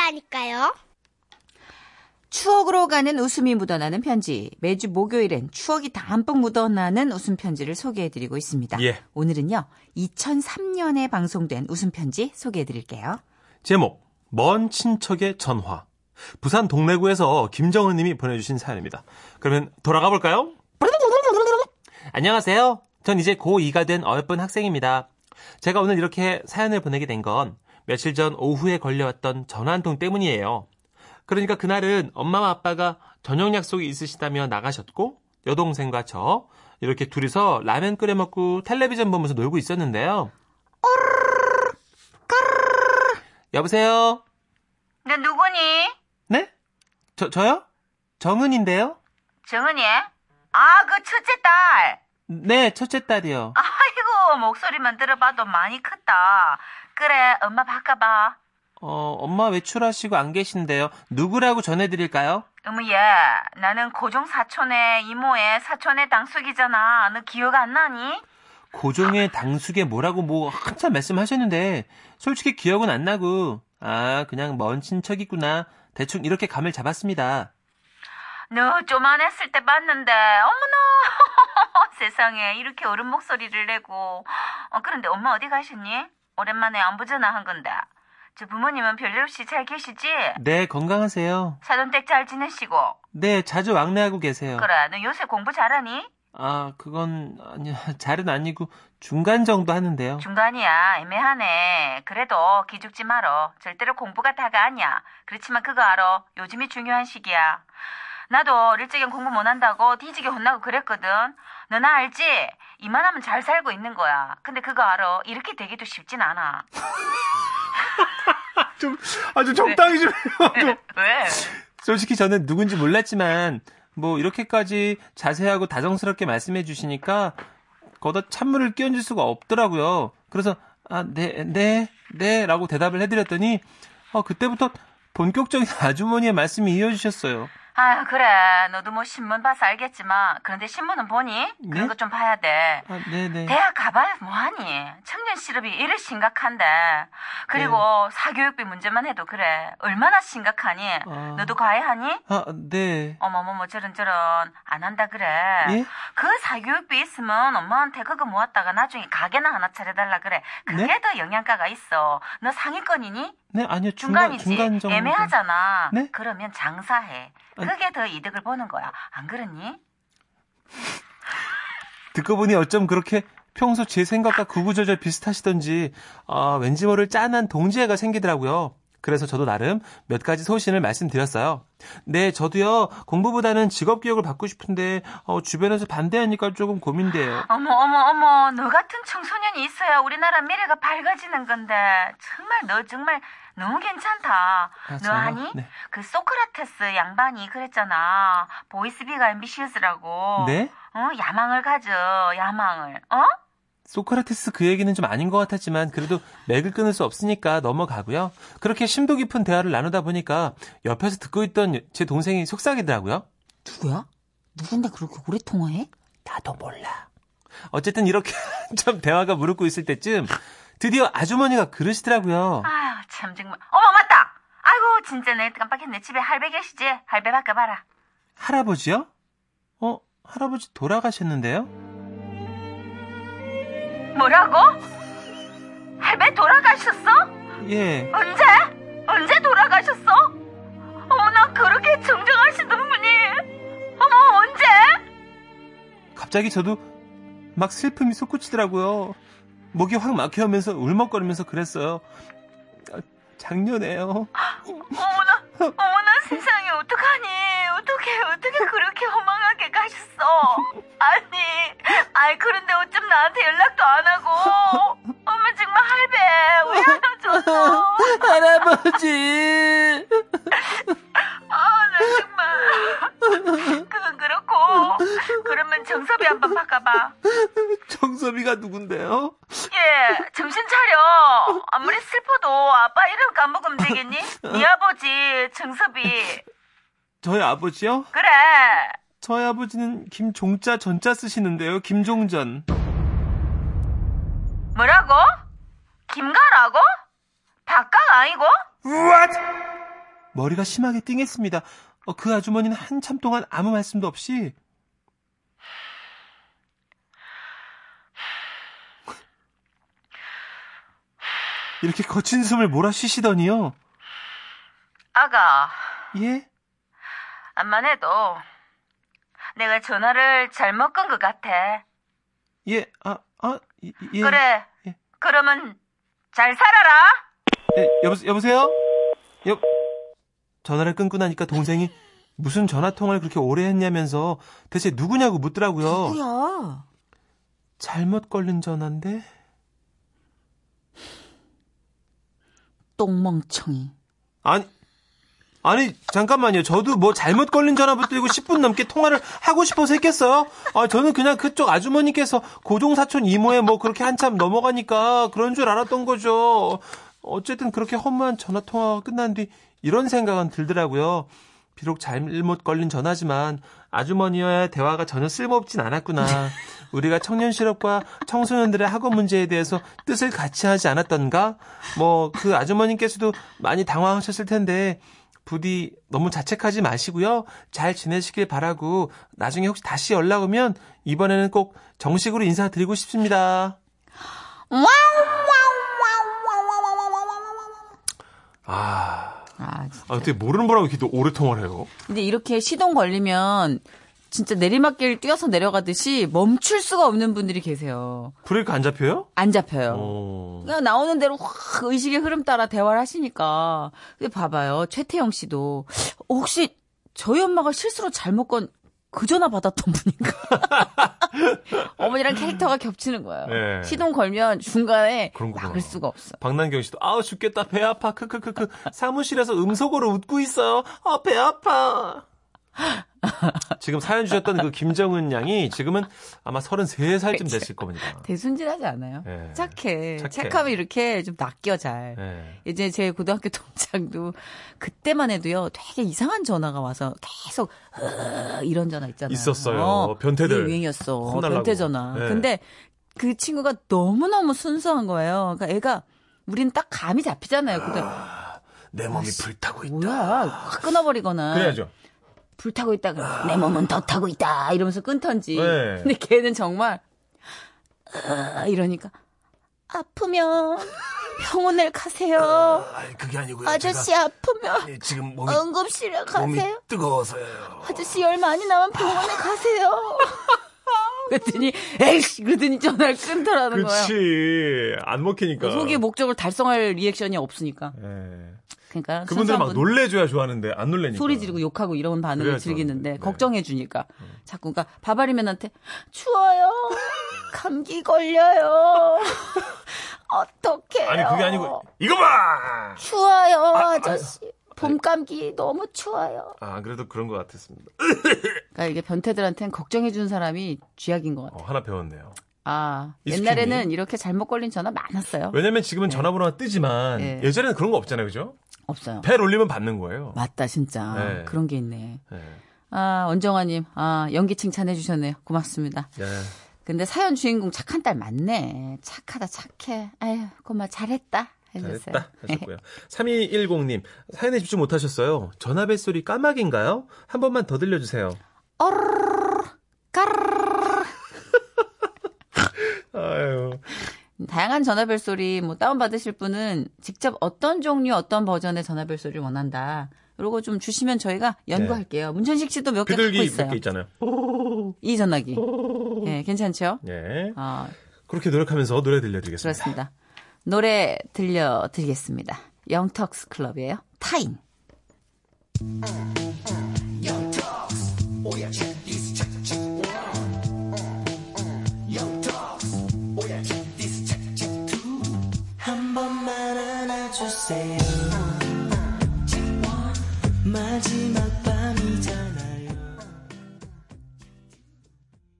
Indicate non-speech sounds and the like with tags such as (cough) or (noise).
편지라니까요. 추억으로 가는 웃음이 묻어나는 편지. 매주 목요일엔 추억이 담뿍 묻어나는 웃음 편지를 소개해드리고 있습니다. 예. 오늘은요, 2003년에 방송된 웃음 편지 소개해드릴게요. 제목 먼 친척의 전화. 부산 동래구에서 김정은 님이 보내주신 사연입니다. 그러면 돌아가 볼까요? 안녕하세요. 전 이제 고2가 된 어여쁜 학생입니다. 제가 오늘 이렇게 사연을 보내게 된 건 며칠 전 오후에 걸려왔던 전화 한 통 때문이에요. 그러니까 그날은 엄마와 아빠가 저녁 약속이 있으시다며 나가셨고 여동생과 저 이렇게 둘이서 라면 끓여 먹고 텔레비전 보면서 놀고 있었는데요. 여보세요? 너 누구니? 네? 저, 저요? 정은인데요? 정은이? 아, 그 첫째 딸. 네, 첫째 딸이요. 아 이고, 목소리만 들어봐도 많이 컸다. 그래, 엄마 바꿔봐. 어, 엄마 외출하시고 안 계신데요. 누구라고 전해드릴까요? 어머, 얘, 나는 고종 사촌의 이모의 사촌의 당숙이잖아. 너 기억 안 나니? 고종의 당숙에 뭐라고 뭐 한참 말씀하셨는데, 솔직히 기억은 안 나고, 아, 그냥 먼 친척이구나. 대충 이렇게 감을 잡았습니다. 너 쪼만했을 때 봤는데, 어머나! (laughs) (laughs) 세상에, 이렇게 어른 목소리를 내고. 어, 그런데 엄마 어디 가셨니? 오랜만에 안부 전화한 건데. 저 부모님은 별일 없이 잘 계시지? 네, 건강하세요. 사돈댁 잘 지내시고. 네, 자주 왕래하고 계세요. 그래, 너 요새 공부 잘하니? 아, 그건, 아니요, (laughs) 잘은 아니고, 중간 정도 하는데요. 중간이야, 애매하네. 그래도 기죽지 말어. 절대로 공부가 다가 아니야. 그렇지만 그거 알아. 요즘이 중요한 시기야. 나도 적엔 공부 못한다고 뒤지게 혼나고 그랬거든. 너나 알지? 이만하면 잘 살고 있는 거야. 근데 그거 알아. 이렇게 되기도 쉽진 않아. (laughs) 좀, 아주 적당히 좀 해요. 왜? 솔직히 저는 누군지 몰랐지만 뭐 이렇게까지 자세하고 다정스럽게 말씀해 주시니까 거기다 찬물을 끼얹을 수가 없더라고요. 그래서 아, 네, 네, 네 라고 대답을 해드렸더니 어, 그때부터 본격적인 (laughs) 아주머니의 말씀이 이어지셨어요. 아유, 그래. 너도 뭐 신문 봐서 알겠지만. 그런데 신문은 보니? 그런 네? 거좀 봐야 돼. 아, 네네. 대학 가봐야 뭐하니? 청년 실업이 이래 심각한데. 그리고 사교육비 문제만 해도 그래. 얼마나 심각하니? 아. 너도 과외하니? 아, 네. 어머머머 저런 저런 안 한다 그래. 예? 그 사교육비 있으면 엄마한테 그거 모았다가 나중에 가게나 하나 차려달라 그래. 그게 네? 더 영양가가 있어. 너 상위권이니? 네, 아니요. 중간, 중간이지. 중간 정도. 애매하잖아. 네? 그러면 장사해. 그게 더 이득을 보는 거야. 안 그렇니? 듣고 보니 어쩜 그렇게 평소 제 생각과 구구절절 비슷하시던지 아, 왠지 모를 짠한 동지애가 생기더라고요. 그래서 저도 나름 몇 가지 소신을 말씀드렸어요. 네, 저도요 공부보다는 직업 교육을 받고 싶은데 어, 주변에서 반대하니까 조금 고민돼요. 어머 어머 어머 너 같은 청소년이 있어야 우리나라 미래가 밝아지는 건데 정말 너 정말 너무 괜찮다. 아, 너? 아니? 네. 그 소크라테스 양반이 그랬잖아. 보이스비가 앰비시어스라고. 네? 어 야망을 가져 야망을. 어? 소크라테스 그 얘기는 좀 아닌 것 같았지만 그래도 맥을 끊을 수 없으니까 넘어가고요. 그렇게 심도 깊은 대화를 나누다 보니까 옆에서 듣고 있던 제 동생이 속삭이더라고요. 누구야? 누군데 그렇게 오래 통화해? 나도 몰라. 어쨌든 이렇게 (laughs) 좀 대화가 무르고 있을 때쯤 드디어 아주머니가 그러시더라고요. 아유 참 정말. 어머 맞다. 아이고 진짜 내 깜빡했네. 집에 할배 계시지? 할배 바꿔봐라. 할아버지요? 어, 할아버지 돌아가셨는데요? 뭐라고? 할배 돌아가셨어? 예. 언제? 언제 돌아가셨어? 어머나 그렇게 정정하시던 분이 어머 언제? 갑자기 저도 막 슬픔이 솟구치더라고요. 목이 확 막혀오면서 울먹거리면서 그랬어요. 아, 작년에요. 어머나 어머나 세상에 어떡하니 어떻게 어떻게 그렇게 허망하게 가셨어 아니 아이 그런데 어쩜 나한테 연락도 안 하고 어머 정말 할배 왜 안 와줬어 (laughs) 할아버지! 아나 정말 그건 그렇고 그러면 정섭이 한번 바꿔봐 정섭이가 누군데요? 예, 정신 차려. 아무리 슬퍼도 아빠 이름 되겠니? 네 아버지, 정섭이. 저희 아버지요? 그래. 저희 아버지는 김종자 전자 쓰시는데요. 김종전. 뭐라고? 김가라고? 박강 아니고? What? 머리가 심하게 띵했습니다. 어, 그 아주머니는 한참 동안 아무 말씀도 없이 이렇게 거친 숨을 몰아쉬시더니요. 아가, 예? 암만 해도 내가 전화를 잘못 건 것 같아. 예, 아, 아, 예. 예. 그래. 예. 그러면 잘 살아라. 예, 여보, 여보세요? 여, 전화를 끊고 나니까 동생이 무슨 전화 통화를 그렇게 오래 했냐면서 대체 누구냐고 묻더라고요. 뭐야? 잘못 걸린 전화인데? 똥멍청이. 아니, 아니, 잠깐만요. 저도 뭐 잘못 걸린 전화부터 들고 10분 넘게 통화를 하고 싶어서 했겠어요? 아, 저는 그냥 그쪽 아주머니께서 고종사촌 이모에 뭐 그렇게 한참 넘어가니까 그런 줄 알았던 거죠. 어쨌든 그렇게 허무한 전화 통화가 끝난 뒤 이런 생각은 들더라고요. 비록 잘못 걸린 전화지만 아주머니와의 대화가 전혀 쓸모없진 않았구나. (laughs) 우리가 청년 실업과 청소년들의 학업 문제에 대해서 뜻을 같이 하지 않았던가? 뭐 그 아주머니께서도 많이 당황하셨을 텐데 부디 너무 자책하지 마시고요. 잘 지내시길 바라고 나중에 혹시 다시 연락 오면 이번에는 꼭 정식으로 인사드리고 싶습니다. 아, 아, 진짜. 아 어떻게 모르는 분하고 이렇게 또 오래 통화를 해요? 근데 이렇게 시동 걸리면 진짜 내리막길 뛰어서 내려가듯이 멈출 수가 없는 분들이 계세요. 브레이크 안 잡혀요? 안 잡혀요. 어. 그냥 나오는 대로 확 의식의 흐름 따라 대화를 하시니까. 근데 봐봐요. 최태영 씨도 혹시 저희 엄마가 실수로 잘못 건 그 전화 받았던 분인가? (laughs) 어머니랑 캐릭터가 겹치는 거예요. 네. 시동 걸면 중간에. 막을 수가 없어. 박난경 씨도 아우 죽겠다 배 아파 크크크크 사무실에서 음속으로 웃고 있어요 아배 아파 지금 사연 주셨던 그 김정은 양이 지금은 아마 33살쯤 됐을 겁니다 대순진하지 않아요? 네. 착해. 착해. 착하면 이렇게 좀 낚여 잘. 네. 이제 제 고등학교 (laughs) 동창도 그때만 해도요 되게 이상한 전화가 와서 계속 으, 이런 전화 있잖아요. 있었어요. 변태들. 그게 유행이었어. 혼나려고. 변태 전화. 네. 근데 그 친구가 너무너무 순수한 거예요. 그러니까 애가 우리는 딱 감이 잡히잖아요. 근데 내 몸이 불타고 있다 뭐야 확 끊어버리거나 그래야죠 불타고 있다 그러면 내 몸은 더 타고 있다 이러면서 끊던지. 네. 근데 걔는 정말 으, 이러니까 아프면 병원을 가세요. 아니 그게 아니고요 아저씨 아프면 지금 몸 응급실에 가세요. 뜨거워서요 아저씨 열 많이 나면 병원에 가세요. (laughs) 그랬더니 에이씨 그러더니 전화를 끊더라는 거예요. 그치 안 먹히니까 속의 목적을 달성할 리액션이 없으니까. 예. 그러니까 그분들 막 놀래줘야 좋아하는데 안 놀래니까 소리 지르고 욕하고 이런 반응을. 즐기는데 네. 걱정해 주니까 자꾸 그러니까 바바리맨한테 추워요. 감기 걸려요. (laughs) 어떡해요. 아니 그게 아니고 이거 봐 추워요, 아, 아저씨. 봄 감기 너무 추워요. 아, 그래도 그런 것 같았습니다. 그러니까 이게 변태들한테는 걱정해 주는 사람이 쥐약인 것 같아요. 어, 하나 배웠네요. 아? 옛날에는 이렇게 잘못 걸린 전화 많았어요. 왜냐면 지금은 전화번호가 뜨지만 네. 예전에는 그런 거 없잖아요, 그죠? 없어요. 벨 올리면 받는 거예요. 맞다, 진짜. 네. 그런 게 있네. 네. 아, 원정아님, 아, 연기 칭찬해 주셨네요. 고맙습니다. 네. 근데 사연 주인공 착한 딸 맞네. 착하다, 착해. 아유, 고마, 잘했다. 해주세요. 잘했다 하셨고요. 3210님 사연에 집중 못하셨어요. 전화벨 소리 까마귀인가요? 한 번만 더 들려주세요. 아유 다양한 전화벨 소리 뭐 다운 받으실 분은 직접 어떤 종류 어떤 버전의 전화벨 소리를 원한다. 이러고 좀 주시면 저희가 연구할게요. 문천식 씨도 몇 개 갖고 있어요. 개 있잖아요. 이 전화기. 예, 괜찮죠? 예. 아, 그렇게 노력하면서 노래 들려드리겠습니다. 그렇습니다. 노래 들려드리겠습니다. 영턱스 클럽이에요. 타인.